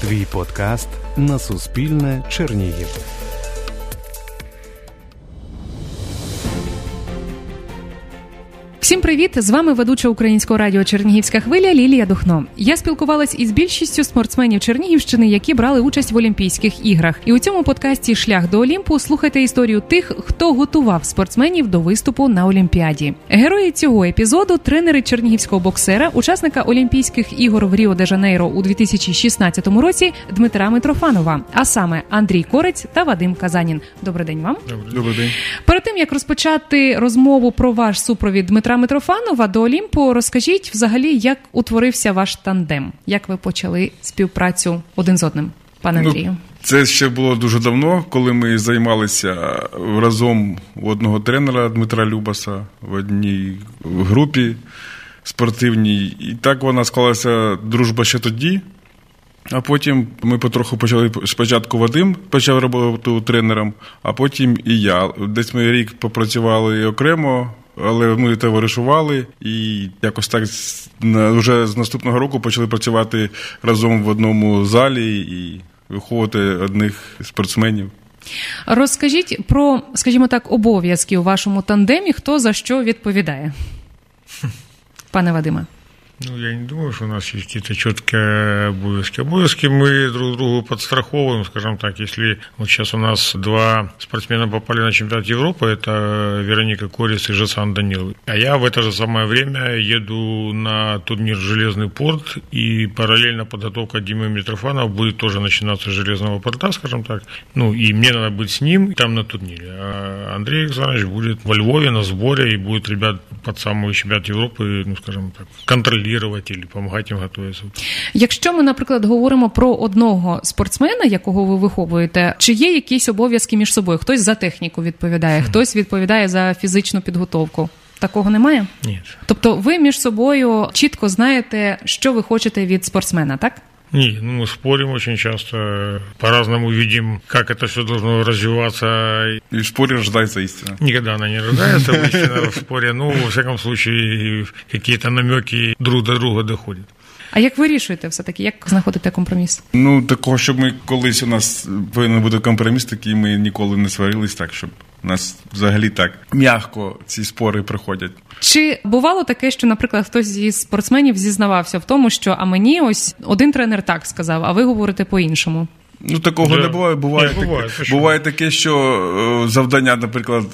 Твій подкаст на Суспільне Чернігів. Всім привіт! З вами ведуча українського радіо Чернігівська хвиля Лілія Духно. Я спілкувалась із більшістю спортсменів Чернігівщини, які брали участь в Олімпійських іграх. І у цьому подкасті Шлях до Олімпу слухайте історію тих, хто готував спортсменів до виступу на Олімпіаді. Герої цього епізоду тренери чернігівського боксера, учасника Олімпійських ігор в Ріо де Жанейро у 2016 році Дмитра Митрофанова, а саме Андрій Корець та Вадим Казанін. Добрий день вам. Добрий день. Перед тим як розпочати розмову про ваш супровід Дмитра Митрофанова до Олімпу, розкажіть взагалі, як утворився ваш тандем, як ви почали співпрацю один з одним, пане Ну, Андрію? Це ще було дуже давно, коли ми займалися разом у одного тренера Дмитра Любаса в одній групі спортивній. І так вона склалася дружба ще тоді. А потім ми потроху почали спочатку Вадим почав роботу тренером, а потім і я. Десь ми рік попрацювали окремо, але ми товаришували і якось так вже з наступного року почали працювати разом в одному залі і виховувати одних спортсменів. Розкажіть про, скажімо так, обов'язки у вашому тандемі, хто за що відповідає, пане Вадиме. Ну, я не думаю, что у нас есть какие-то четкие обовязки. Обовязки мы друг другу подстраховываем, скажем так, если вот сейчас у нас два спортсмена попали на чемпионат Европы, это Вероника Корис и Жасан Данил. А я в это же самое время еду на турнир «Железный порт», и параллельно подготовка Димы Митрофанова будет тоже начинаться с «Железного порта», скажем так. Ну, и мне надо быть с ним там на турнире. А Андрей Александрович будет во Львове на сборе, и будет ребят под самый чемпионат Европы, ну, скажем так, контролировать или допомагати їм готуватися. Якщо ми, наприклад, говоримо про одного спортсмена, якого ви виховуєте, чи є якісь обов'язки між собою? Хтось за техніку відповідає, хтось відповідає за фізичну підготовку. Такого немає? Ні. Тобто ви між собою чітко знаєте, що ви хочете від спортсмена, так? Не, ну мы спорим очень часто, по-разному видим, как это все должно развиваться. І в спорі рождається істина. Никогда она не рождается обычно в споре, ну, во всяком случае, какие-то намеки друг до друга доходят. А як вирішуєте все-таки, як знаходите компроміс? Ну, такого, щоб ми колись у нас повинен бути компроміс, такий ми ніколи не сварились, так щоб у нас взагалі так м'яко ці спори приходять. Чи бувало таке, що, наприклад, хтось зі спортсменів зізнавався в тому, що а мені ось один тренер так сказав, а ви говорите по-іншому? Ну, такого yeah. не буває. Буває, yeah, таке, буває, що? буває таке, що е, завдання, наприклад,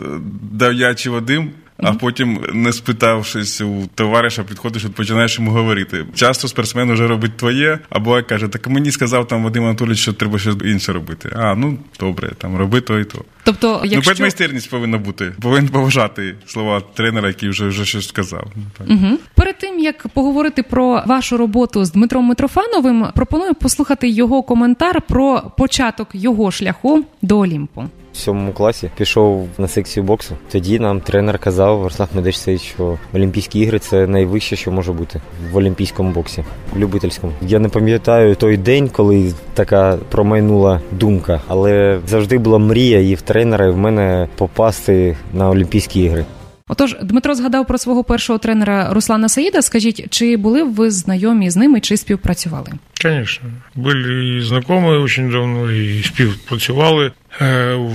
дав я чи Вадим, а потім, не спитавшись у товариша, підходиш і починаєш йому говорити. Часто спортсмен вже робить твоє, або каже, так мені сказав там Вадим Анатолійович, що треба щось інше робити. А, ну добре, там роби то і то. Тобто, Ну, якщо предмайстерність повинна бути. Повинен поважати слова тренера, який вже, вже щось сказав. Ну. Мгм. перед тим як поговорити про вашу роботу з Дмитром Митрофановим, пропоную послухати його коментар про початок його шляху до Олімпу. В сьомому класі пішов на секцію боксу. Тоді нам тренер казав Варслав Медичцевич, що Олімпійські ігри це найвище, що може бути в олімпійському боксі, в любительському. Я не пам'ятаю той день, коли така промайнула думка, але завжди була мрія і в тренера, і в мене попасти на Олімпійські ігри. Отож, Дмитро згадав про свого першого тренера Руслана Саїда. Скажіть, чи були ви знайомі з ними, чи співпрацювали? Конечно. Были и знакомые очень давно, и співпрацювали. Э, у-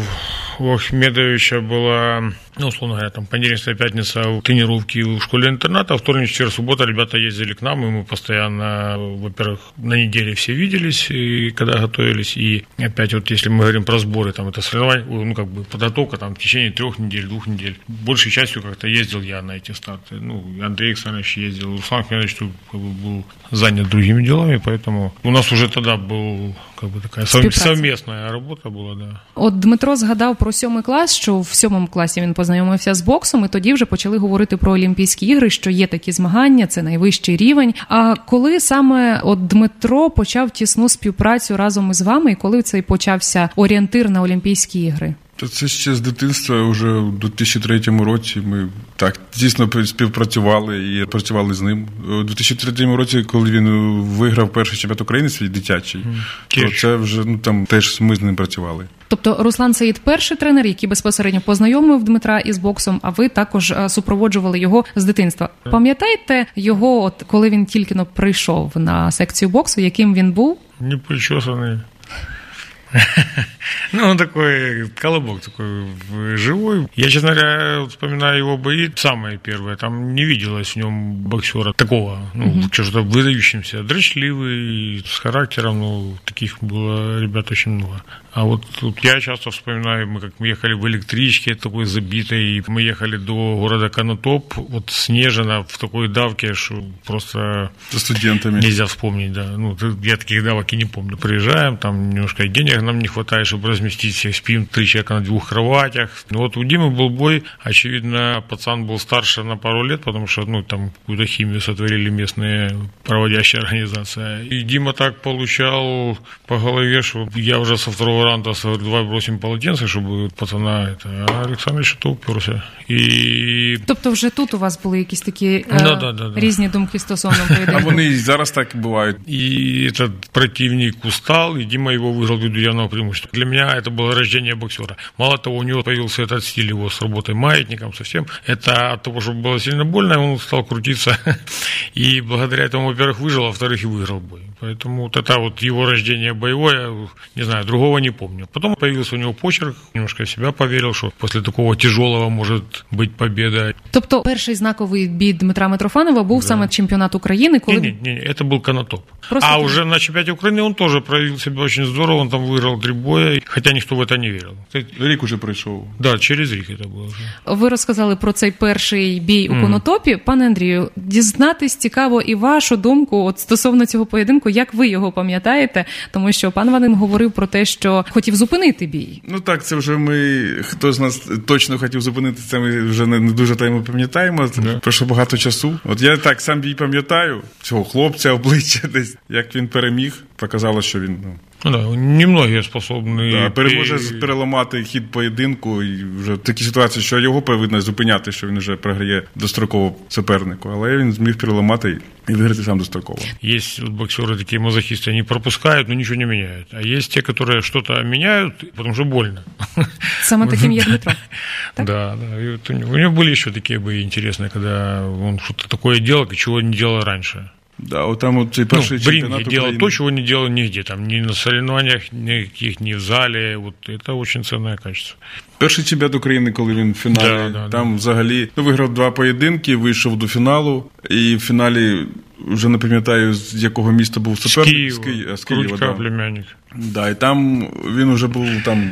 У Ахмедовича была, ну, условно говоря, там понедельная пятница тренировки в школе-интерната, а вторник, четверг, суббота ребята ездили к нам, и мы постоянно, во-первых, на неделе все виделись, и когда готовились, и опять вот если мы говорим про сборы, там это соревнование, ну, как бы подготовка там в течение трех недель, двух недель. Большей частью как-то ездил я на эти старты. Ну, и Андрей Александрович ездил, Руслан Ахмедович тут как бы был занят другими делами, поэтому у нас уже тогда был как бы такая сов- Співпраця. совместная работа была, да. От Дмитро згадав про сьомий клас, що в сьомому класі він познайомився з боксом, і тоді вже почали говорити про Олімпійські ігри, що є такі змагання, це найвищий рівень. А коли саме от Дмитро почав тісну співпрацю разом із вами, і коли цей почався орієнтир на Олімпійські ігри? Та це ще з дитинства, вже у 2003 році ми так дійсно співпрацювали і працювали з ним. У 2003 році, коли він виграв перший чемпіонат України свій дитячий, то це вже ну там теж ми з ним працювали. Тобто Руслан Саїд перший тренер, який безпосередньо познайомив Дмитра із боксом, а ви також е, супроводжували його з дитинства. Пам'ятаєте його, от коли він тільки но прийшов на секцію боксу, яким він був? Не причесанный. Ну, он такой колобок такой живой. Я, честно говоря, вспоминаю его бои, самые первые. Там не виделось в нем боксера такого, ну, что-то выдающимся. Дрочливый, с характером, ну, таких было ребят очень много. А вот тут я часто вспоминаю, мы как мы ехали в электричке такой забитой, мы ехали до города Конотоп, вот снежно в такой давке, что просто За студентами. Нельзя вспомнить, да. Ну, я таких давок и не помню. Приезжаем, там немножко и денег нам не хватает, чтобы разместить всех. Спим три человека на двух кроватях. Ну, вот у Димы был бой. Очевидно, пацан был старше на пару лет, потому что, ну, там какую-то химию сотворили местные проводящие организации. И Дима так получал по голове, что я уже со второго раунда говорю, давай бросим полотенце, чтобы пацана это. А Александр что-то уперся. И Тобто, вже тут у вас були якісь такі е, Да, да, да, да. різні думки стосовно А поєдинку? вони і зараз так бувають. И этот противник устал, и Дима его выиграл ввиду явного преимущества. Для меня это было рождение боксера. Мало того, у него появился этот стиль его с работой маятником совсем. Это от того, что было сильно больно, он стал крутиться. И благодаря этому, во-первых, выжил, а во-вторых, и выиграл бой. Поэтому вот это вот его рождение боевое, не знаю, другого не помню. Потом появился у него почерк, немножко в себя поверил, что после такого тяжелого может быть победа. Тобто, перший знаковий бій Дмитра Митрофанова був саме чемпіонат України, коли Не, не, не, это был Конотоп. Просто а это- уже на чемпионате Украины он тоже проявил себя очень здорово, он там выиграл три боя, хотя никто в это не верил. Рік уже пройшов. Да, через Рик это было уже. ви розказали про цей перший бій у Конотопі. Пане Андрію, дізнатись цікаво і вашу думку от стосовно цього поєдинку, як ви його пам'ятаєте, тому що пан Вадим говорив про те, що хотів зупинити бій. Ну так, це вже ми. Хто з нас точно хотів зупинити це, ми вже не, не дуже таймо пам'ятаємо. Це Пройшло багато часу. От я так сам бій пам'ятаю цього хлопця, обличчя десь, як він переміг, показало, що він ну, Ну да, немногие способны... да, переможе пе- переламати хід поєдинку, і вже такі ситуації, що його повинно зупиняти, що він вже програє достроково супернику. Але він зміг переламати і виграти сам достроково. Есть вот боксеры такие мазохисты, они пропускают, но ничего не меняют. А есть те, которые что-то меняют, потому что больно. Саме таким є Дмитро. Так? Да, да. И вот у, него, у него были еще такие бои интересные, когда он что-то такое делал, чего не делал раньше. Да, от там от цей Ну, перший в делал України. то, чего не делал нигде, там ни на соревнованиях никаких, ни в зале. Вот это очень ценное качество. Перший чемпіонат України, коли він в фіналі, Да, да, там взагалі ну, виграв два поєдинки, вийшов до фіналу, і в фіналі вже не пам'ятаю, з якого міста був С суперник. З Києва, з Києва Крутька, да. племянник. Да, і там він вже був там.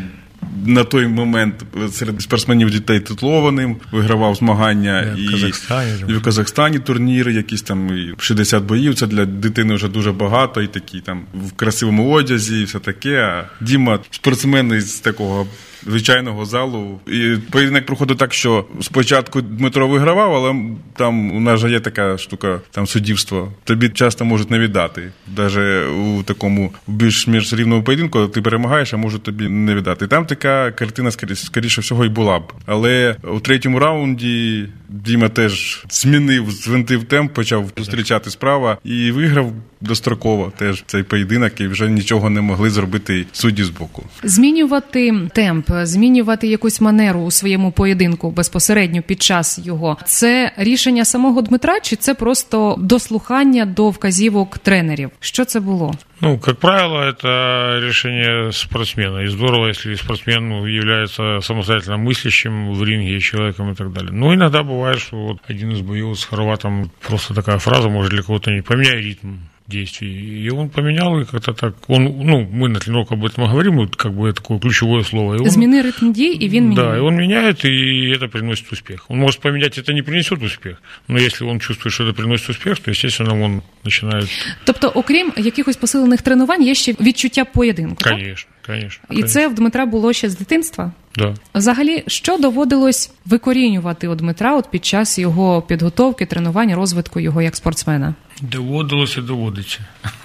На той момент серед спортсменів дітей титлованим, вигравав змагання Да, в і, Казахстані. і в Казахстані турніри, якісь там і 60 боїв. Це для дитини вже дуже багато, і такі там в красивому одязі, і все таке. А Діма спортсмен із такого звичайного залу. І поєдинок проходив так, що спочатку Дмитро вигравав, але там у нас же є така штука, там суддівство. Тобі часто можуть не віддати. Навіть у такому більш-менш рівному поєдинку ти перемагаєш, а можуть тобі не віддати. І там така картина, скорі- скоріше всього, і була б. Але у третьому раунді Діма теж змінив, звинтив темп, почав зустрічати справа і виграв достроково теж цей поєдинок, і вже нічого не могли зробити судді з боку. Змінювати темп, змінювати якусь манеру у своєму поєдинку безпосередньо під час його. Це рішення самого Дмитра, чи це просто дослухання до вказівок тренерів? Що це було? Ну, как правило, это решение спортсмена. И здорово, если спортсмен ну, является самостоятельно мыслящим в ринге человеком и так далее. Но иногда бывает, что вот один из боев с Хорватом, просто такая фраза, может для кого-то не поменяй ритм действий. И он поменял, и как-то так, он, ну, мы на тренировках об этом и говорим, вот как бы такое ключевое слово. И он, Зміни ритм дій, і він да, міняє. и он меняет, и это приносит успех. Он может поменять, это не принесет успех. Но если он чувствует, что это приносит успех, то, естественно, он начинает, Тобто, окрім якихось посилених тренувань, є ще відчуття поєдинку. так? Конечно, конечно. І це в Дмитра було ще з дитинства. Да. Взагалі, що доводилось викорінювати у Дмитра от під час його підготовки, тренування, розвитку його як спортсмена? Доводилося і доводиться.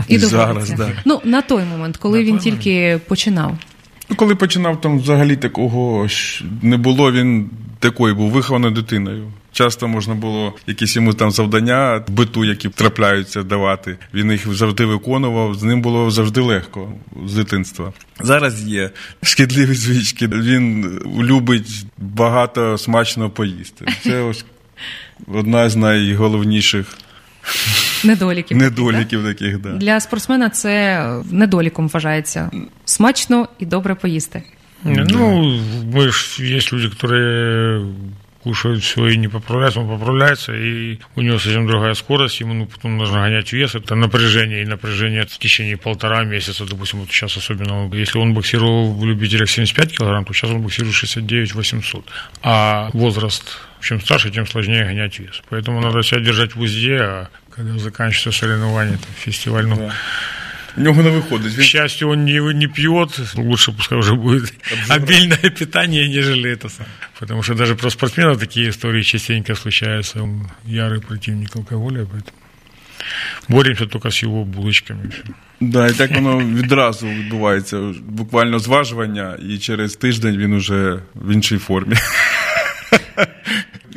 І Зараз, доводиться. да. Ну на той момент, коли На він тільки починав. Ну, коли починав, там взагалі такого ж не було, він такою був вихованою дитиною. Часто можна було якісь йому там завдання биту, які трапляються, давати. Він їх завжди виконував. З ним було завжди легко з дитинства. Зараз є шкідливі звички. Він любить багато смачно поїсти. Це ось одна з найголовніших Недоліків. недоліків таких. Да. Для спортсмена це недоліком вважається. Смачно і добре поїсти. Ну, мы ж, есть люди, которые кушают все и не поправляются, он поправляется, и у него совсем другая скорость, ему ну, потом нужно гонять вес, это напряжение, и напряжение в течение полтора месяца, допустим, вот сейчас особенно, если он боксировал в любителях 75 килограмм, то сейчас он боксирует 69 800, а возраст, чем старше, тем сложнее гонять вес, поэтому надо себя держать в узде, а когда заканчивается соревнование, там, фестиваль, ну, Да. У нього не виходить. к Він счастью, он не, не пьет, лучше пускай уже будет обильное питание, нежели это сам. Потому что даже про спортсменов такие истории частенько случаются. Он ярый противник алкоголя, поэтому боремся только с его булочками. Всё. Да, і так воно відразу відбувається. Буквально зважування, і через тиждень він уже в іншій формі.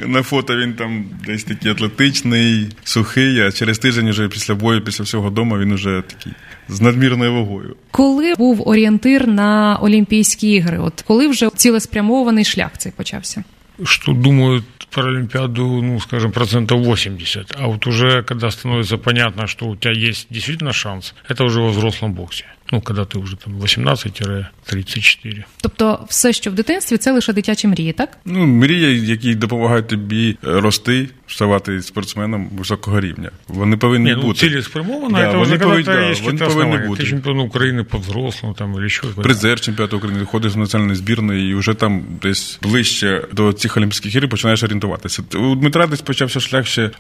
На фото він там десь такий атлетичний, сухий, а через тиждень, вже після бою, після всього дому, він уже такий з надмірною вагою. Коли був орієнтир на Олімпійські ігри? От коли вже цілеспрямований шлях цей почався? Что думают про Олимпиаду, ну, скажем, процентов 80. А вот уже, когда становится понятно, что у тебя есть действительно шанс, это уже во взрослом боксе Ну, когда ты уже там 18-34. Тобто, все, що в дитинстві, це лише дитячі мрії, так? Ну, мрії, які допомагають тобі е, рости, ставати спортсменом високого рівня. Вони повинні Не, ну, бути. целеспрямованно, Да, это вони уже когда повинні- то да, есть вони какие-то повинні основания. бути. Ты чемпион Украины по взрослому там или еще какой-то. Призер чемпіонату України виходиш з національної збірної і вже там десь ближче до цих Олімпійських ігор починаєш орієнтуватися. У Дмитра десь почався шлях ще е,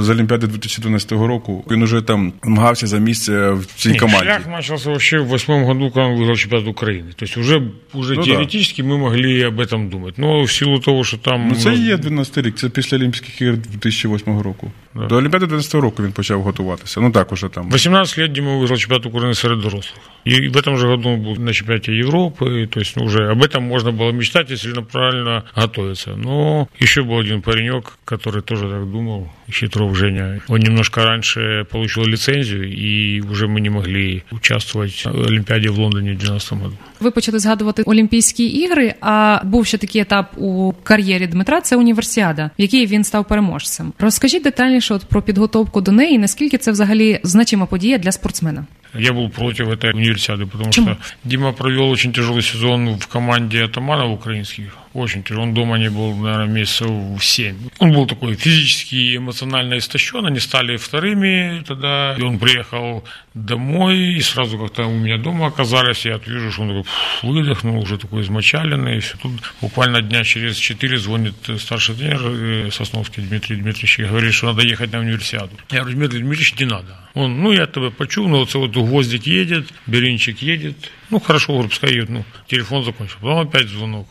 з Олімпіади 2012 року. Він уже там змагався за місце в цій Нет, команді. шлях начался вообще в восьмом году, когда он выиграл чемпионат Украины. То есть уже, уже Ну да. теоретически мы могли об этом думать. Но в силу того, что там... Ну, це у нас- і є 12 рік, це після Олімпійських ігор 2008 року. До Олімпіади 12 року він почав готуватися. Ну так уже там. 18 лет Дима выиграл чемпионат Украины среди взрослых. И в этом же году он был на чемпионате Европы. То есть ну, уже об этом можно было мечтать, если правильно готовиться. Но еще был один паренек, который тоже так думал, Хитров Женя. Он немножко раньше получил лицензию, и уже мы не могли участвовать в Олимпиаде в Лондоне в 2012 году. Ви почали згадувати Олімпійські ігри, а був ще такий етап у кар'єрі Дмитра це універсіада, в якій він став переможцем. Розкажіть детальніше от про підготовку до неї, наскільки це взагалі значима подія для спортсмена. Я был против этой универсиады, потому Почему? что Дима провел очень тяжелый сезон в команде атаманов украинских. Очень тяжелый. Он дома не был, наверное, месяцев 7. Он был такой физически и эмоционально истощен. Они стали вторыми тогда. И он приехал домой, и сразу как-то у меня дома оказались. Я вижу, что он такой выдохнул, уже такой измочаленный. И все. Тут буквально дня через 4 звонит старший тренер э, Сосновский Дмитрий Дмитриевич и говорит, что надо ехать на универсиаду. Я говорю, Дмитрий Дмитриевич, не надо. Он, ну, я тебя почув, ну, вот, гвоздик едет, Беринчик едет. Ну, хорошо, говорю, пускай едет. Ну, телефон закончил. Потом опять звонок.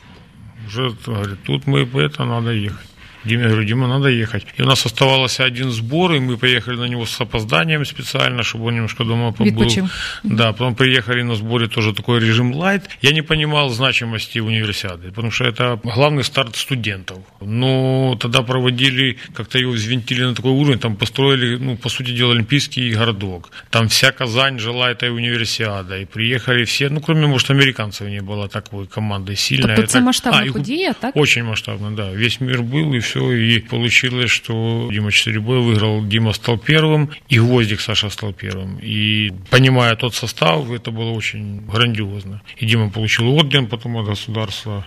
Уже говорит, тут мы это надо ехать. Диме говорю, Дима, надо ехать. И у нас оставался один сбор, и мы поехали на него с опозданием специально, чтобы он немножко дома побыл. Відпочив. Да, потом приехали на сборы тоже такой режим лайт. Я не понимал значимости универсиады, потому что это главный старт студентов. Но тогда проводили, как-то его взвинтили на такой уровень, там построили, ну, по сути дела, олимпийский городок. Там вся Казань жила этой универсиадой. И приехали все, ну, кроме, может, американцев не было такой команды сильной. Тобто це Это- масштабна А, и- подія, так? очень масштабно, да. Весь мир был, и все. И получилось, что Дима Четыребой выиграл, Дима стал первым, и Гвоздик Саша стал первым. И понимая тот состав, это было очень грандиозно. И Дима получил орден потом от государства.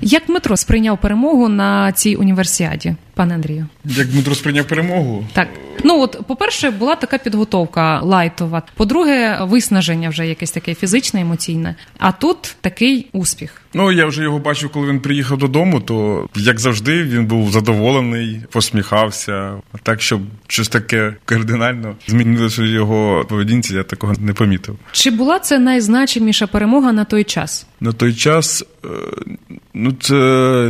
Як Дмитро сприйняв перемогу на цій універсіаді, Пане Андрію? Як Дмитро сприйняв перемогу, Так, ну от, по-перше, була така підготовка лайтова. По-друге, виснаження вже якесь таке фізичне, емоційне. А тут такий успіх. Ну, я вже його бачив, коли він приїхав додому, то як завжди, він був задоволений, посміхався. Так, щоб щось таке кардинально змінилося його поведінці, я такого не помітив. Чи була це найзначиміша перемога на той час? На той час, ну це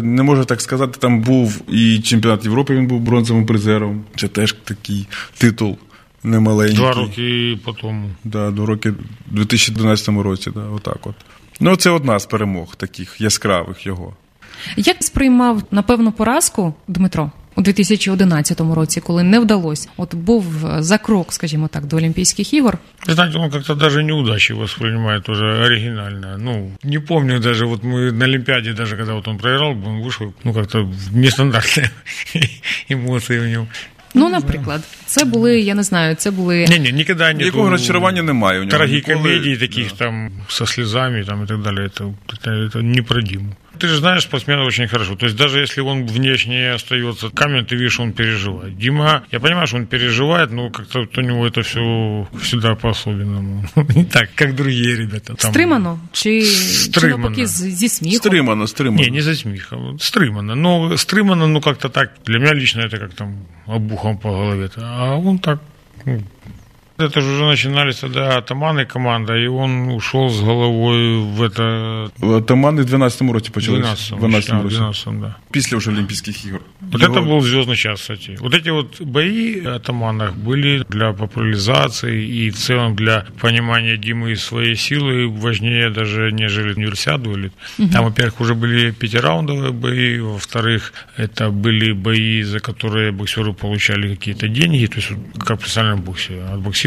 не можу так сказати. Там був і чемпіонат Європи, він був бронзовим призером. Це теж такий титул немаленький. Два роки потом. Да, до роки в 2012 році, да, отак от. Ну, це одна з перемог таких яскравих його. Як сприймав напевно поразку Дмитро у 2011 році, коли не вдалося? От був за крок, скажімо так, до Олімпійських ігор. Вы знаете, он как-то даже неудачи воспринимает уже оригинально. Ну, не помню даже, вот мы на Олимпиаде, даже когда вот он проиграл, он вышел, ну, как-то нестандартные эмоции у него. Ну, наприклад, це були, я не знаю, це були Не-не, никогда нет. Ніякого розчарування немає у нього. Трагикомедий Ніколи- таких там со слезами там и так далее, это, это, это не про Диму. Ты же знаешь спортсмена очень хорошо. То есть даже если он внешне остается камень, ты видишь, он переживает. Дима, я понимаю, что он переживает, но как-то вот у него это все всегда по-особенному. Не так, как другие ребята. Там. стримано чи, чи Стримано. навпаки з- зі сміхом? Стримано, стримано. Не, не за смехом. Стрымано. Но Стрымано, ну, как-то так, для меня лично это как там обухом по голове. А он так, ну, это же уже начинались тогда атаманы команда, и он ушел с головой в это... Атамани в 12-му році В почалися. 12 В 12-му році. 12 да. Після вже Олімпійських ігор. Вот Його- это был звездный час, кстати. Вот эти вот бои атаманах были для популяризации и в целом для понимания Димы и своей силы важнее даже, нежели универсиаду. Или... Там, во-первых, уже были пятираундовые бои, во-вторых, это были бои, за которые боксеры получали какие-то деньги, то есть вот как в профессиональном боксе.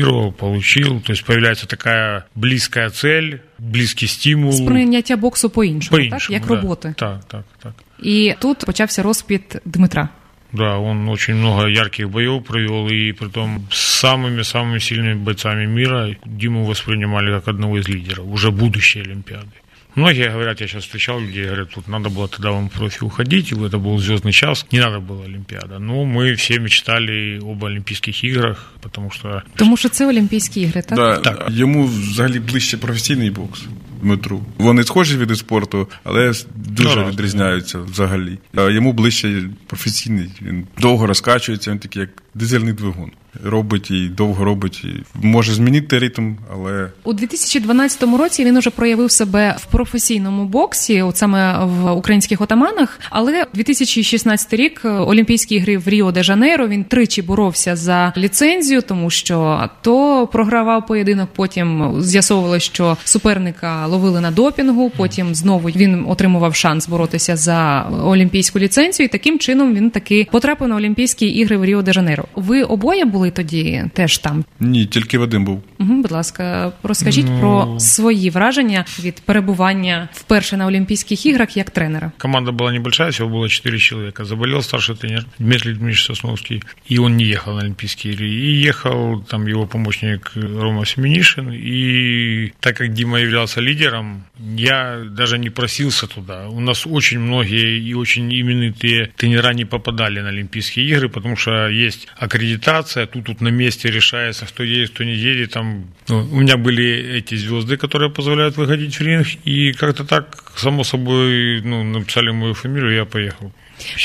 Отбоксировал, получил, то есть появляется такая близкая цель, близкий стимул. Сприйняття боксу по-іншому, так? По-іншому, як да. роботи. Так, так, так. І тут почався розпід Дмитра. Да, он очень много ярких боев провел, и притом с самыми-самыми сильными бойцами мира Диму воспринимали как одного из лидеров, уже будущей Олимпиады. Многие говорят, я сейчас встречал людей, говорят, тут надо было тогда вам профи уходить, и это был звездный час, не надо было Олимпиада. Но мы все мечтали об Олимпийских играх, потому что Тому що це Олімпійські ігри, так? Да, Так. Йому взагалі ближче професійний бокс. Дмитру. Вони схожі види спорту, але дуже Ну, відрізняються взагалі. А Йому ближче професійний. Він довго розкачується, він такий як дизельний двигун. Робить і довго робить, і може змінити ритм, але У 2012 році він уже проявив себе в професійному боксі, от саме в українських отаманах. Але 2016 рік Олімпійські ігри в Ріо де Жанейро він тричі боровся за ліцензію, тому що то програвав поєдинок. Потім з'ясовувалося, що суперника ловили на допінгу. Потім знову він отримував шанс боротися за олімпійську ліцензію. І таким чином він таки потрапив на Олімпійські ігри в Ріо де Жанейро. Ви обоє були тоді теж там. ні, тільки Вадим був. Угу, будь ласка, розкажіть Ну. про свої враження від перебування вперше на Олімпійських іграх як тренера. Команда была небольшая, всего было 4 человека. Заболел старший тренер Дмитрий Дмитриевич Сосновский, и он не ехал на Олимпийские игры. И ехал там его помощник Рома Семенишин. И так как Дима являлся лидером, я даже не просился туда. У нас очень многие и очень именитые тренера не попадали на Олимпийские игры, потому что есть аккредитация, тут, тут на месте решается, кто едет, кто не едет. Там, ну, у меня были эти звезды, которые позволяют выходить в ринг, и как-то так, само собой, ну, написали мою фамилию, я поехал.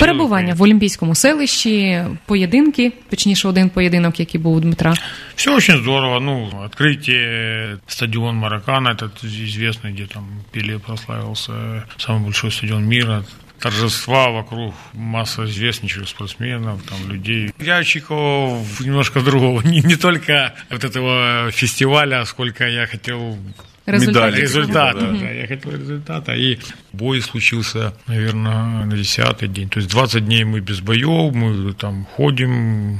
Перебування в Олімпійському селищі, поєдинки, точніше, один поєдинок, який був у Дмитра. Все очень здорово. Ну, открытие стадион Маракана, этот известный, где там Пеле прославился, самый большой стадион мира. Торжества вокруг, масса известнейших спортсменов, там, людей. Я очікував немножко другого. Не, не только вот этого фестиваля, сколько я хотел Результат. Медалі. результата. Да. Да, я хотел результата. И бой случился, наверное, на 10 день. То есть 20 дней мы без боев, мы там ходим,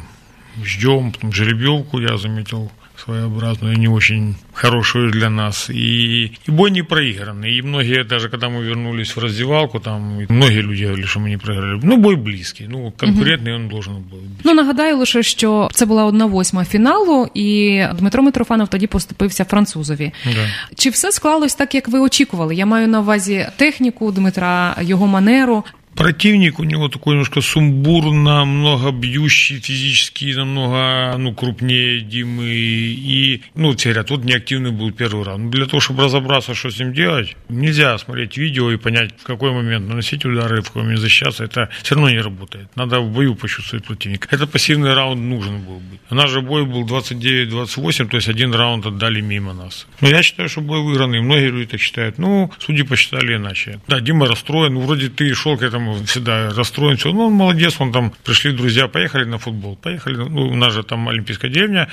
ждем, потом жеребьевку я заметил своеобразную, не очень хорошую для нас. И, и бой не проигранный. И многие, даже когда мы вернулись в раздевалку, там и многие люди говорили, что мы не проиграли. Ну, бой близкий. Ну, конкурентный он должен был быть. Ну нагадаю лише, що це була одна восьма фіналу, і Дмитро Митрофанов тоді поступився французові. Да. Чи все склалось так, як ви очікували? Я маю на увазі техніку Дмитра, його манеру. Противник у него такой немножко сумбурно, много бьющий физически, намного ну, крупнее Димы. И, ну, все говорят, вот неактивный был первый раунд. Для того, чтобы разобраться, что с ним делать, нельзя смотреть видео и понять, в какой момент наносить удары, в какой момент защищаться. Это все равно не работает. Надо в бою почувствовать противника. Это пассивный раунд нужен был быть. У нас же бой был 29-28, то есть один раунд отдали мимо нас. Но я считаю, что бой выигранный. Многие люди так считают. Ну, судьи посчитали иначе. Да, Дима расстроен. Ну, вроде ты шел к этому там всегда расстроен, все. Ну, он молодец, он там, пришли друзья, поехали на футбол, поехали, ну, у нас же там Олимпийская деревня,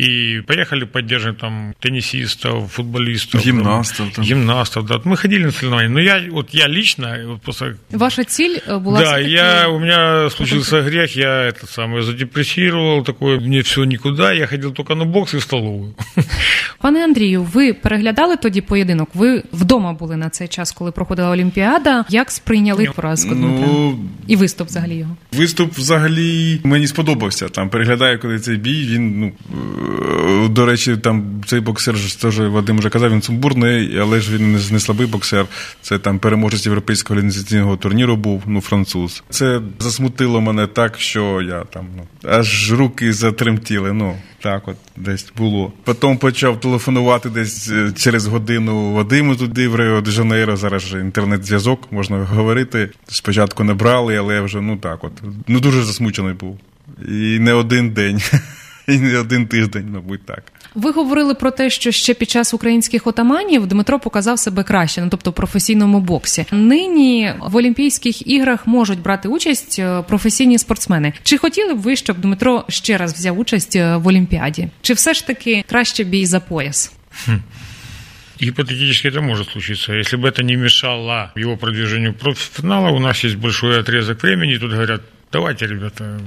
и поехали поддерживать там теннисистов, футболистов. Гимнастов, там. Гимнастов, да. Мы ходили на соревнования, но я, вот я лично, вот просто Ваша ціль е, була да, все-таки... я, у меня случился грех, я этот самый задепрессировал, такое, мне все никуда, я ходил только на бокс и в столовую. Пане Андрію, ви переглядали тоді поєдинок? Ви вдома були на цей час, коли проходила Олімпіада. Як сприйняли поразку Дмитра? Ну, І виступ взагалі його? Виступ взагалі мені сподобався. Там переглядаю, коли цей бій. Він, ну е, до речі, там цей боксер ж теж Вадим вже казав, він сумбурний, але ж він не, не слабий боксер. Це там переможець європейського організаційного турніру був, ну француз. Це засмутило мене так, що я там ну аж руки затремтіли. Ну так, от десь було. Потім почав телефонувати десь е, через годину Вадиму туди в Рио де Жанейро. Зараз же інтернет-зв'язок, можна говорити. Спочатку не брали, але я вже ну так, от ну дуже засмучений був. І не один день, і не один тиждень, мабуть, так. Ви говорили про те, що ще під час українських отаманів Дмитро показав себе краще, ну тобто в професійному боксі. Нині в Олімпійських іграх можуть брати участь е, професійні спортсмени. Чи хотіли б ви, щоб Дмитро ще раз взяв участь е, в Олімпіаді? Чи все ж таки краще бій за пояс? Гипотетически это может случиться. Если бы это не мешало его продвижению в профинала, у нас есть большой отрезок времени, и тут говорят, давайте, ребята,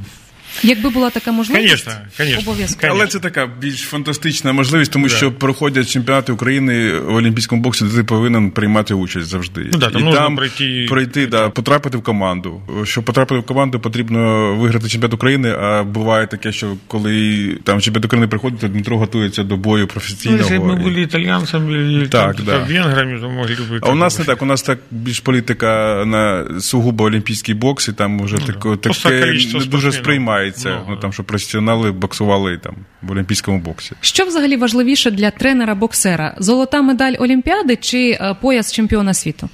Якби була така можливість, Конечно, конечно. обов'язково. Але це така більш фантастична можливість, тому Да. що проходять чемпіонати України в Олімпійському боксі, де ти повинен приймати участь завжди. Ну да, там і нужно там пройти- пройти, да, потрапити в команду. Щоб потрапити в команду, потрібно виграти чемпіонат України. А буває таке, що коли там чемпіонат України приходить, то Дмитро готується до бою ну, професійного. если бы мы І- были итальянцами или Так, там, да. венграми, то могли бы... А у нас не так. У нас так більш політика на сугубо олімпійський бокс, і там вже таке, Ну Просто таке количество не дуже спортсменів сприймається. много. Ну там що професіонали боксували там в олімпійському боксі. Що взагалі важливіше для тренера-боксера? Золота медаль Олімпіади чи е, пояс чемпіона світу?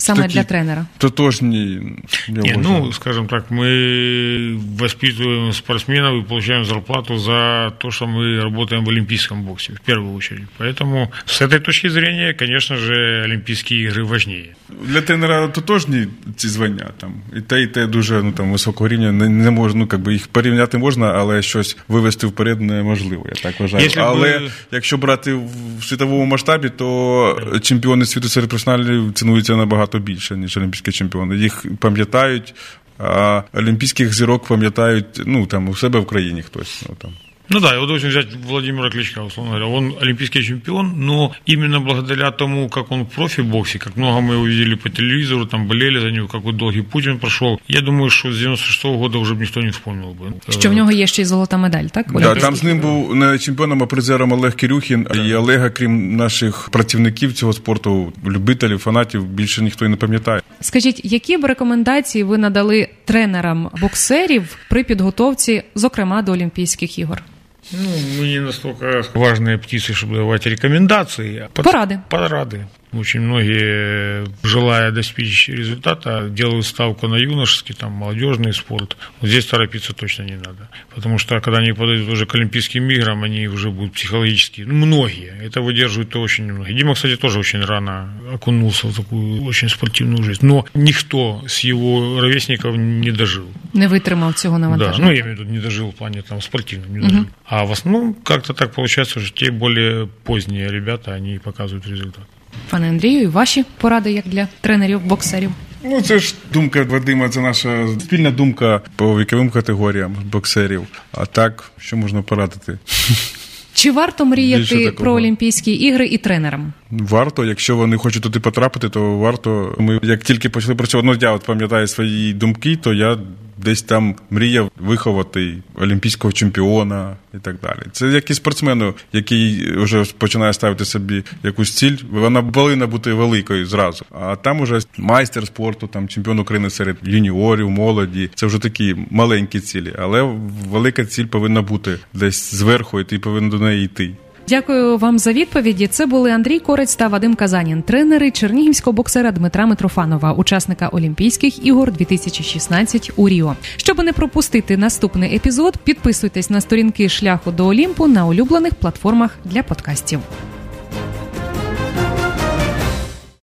Саме Такі для тренера. Тотожні, я Не, вважаю. ну, скажем так, мы воспитываем спортсменов и получаем зарплату за то, что мы работаем в олимпийском боксе, в первую очередь. Поэтому с этой точки зрения, конечно же, Олимпийские игры важнее. Для тренера тотожні ці звання там і те, і те дуже ну там високого рівня не, не можна. Ну якби їх порівняти можна, але щось вивести вперед неможливо. Я так вважаю. Якщо б але ви- якщо брати в світовому масштабі, то чемпіони світу серед професіоналів цінуються набагато більше ніж олімпійські чемпіони. Їх пам'ятають. А олімпійських зірок пам'ятають ну там у себе в країні хтось. Ну там Ну да, и вот очень взять Владимира Кличка, условно говоря. Он олимпийский чемпион, но именно благодаря тому, как он в профи-боксе, как много мы его видели по телевизору, там болели за него, какой долгий путь он прошел, я думаю, что с 96 года уже бы никто не вспомнил бы. Що в нього є ще й золота медаль, так? Да, Олімпійських там з ним був не чемпіоном, а призером Олег Кирюхін. І Олега, крім наших працівників цього спорту, любителів, фанатів, більше ніхто і не пам'ятає. Скажіть, які б рекомендації ви надали тренерам боксерів при підготовці, зокрема до Олімпійських ігор? Ну, мы не настолько важные птицы, чтобы давать рекомендации. а под- Порады. Порады. Очень многие, желая достичь результата, делают ставку на юношеский, там, молодежный спорт. Вот здесь торопиться точно не надо. Потому что, когда они подойдут уже к Олимпийским играм, они уже будут психологически, ну, многие, это выдерживают-то очень немного. Дима, кстати, тоже очень рано окунулся в такую очень спортивную жизнь. Но никто с его ровесников не дожил. Не витримав цього Да, навантаження? ну я имею в виду, не дожил в плане там спортивном, не дожил. А в основном как-то так получается, что те более поздние ребята, они показывают результат. Пане Андрію, і ваші поради як для тренерів боксерів? Ну, це ж думка Вадима, це наша спільна думка по віковим категоріям боксерів. А так, що можна порадити? Чи варто мріяти про Олімпійські ігри і тренерам? Варто, якщо вони хочуть туди потрапити, то варто. Ми як тільки почали працювати, ну я от пам'ятаю свої думки, то я десь там мріяв виховати олімпійського чемпіона і так далі. Це як і спортсмену, який вже починає ставити собі якусь ціль, вона повинна бути великою зразу. А там уже майстер спорту, там чемпіон України серед юніорів, молоді. Це вже такі маленькі цілі, але велика ціль повинна бути десь зверху, і ти повинен до неї йти. Дякую вам за відповіді. Це були Андрій Корець та Вадим Казанін, тренери чернігівського боксера Дмитра Митрофанова, учасника Олімпійських ігор 2016 у Ріо. Щоб не пропустити наступний епізод, підписуйтесь на сторінки шляху до Олімпу на улюблених платформах для подкастів.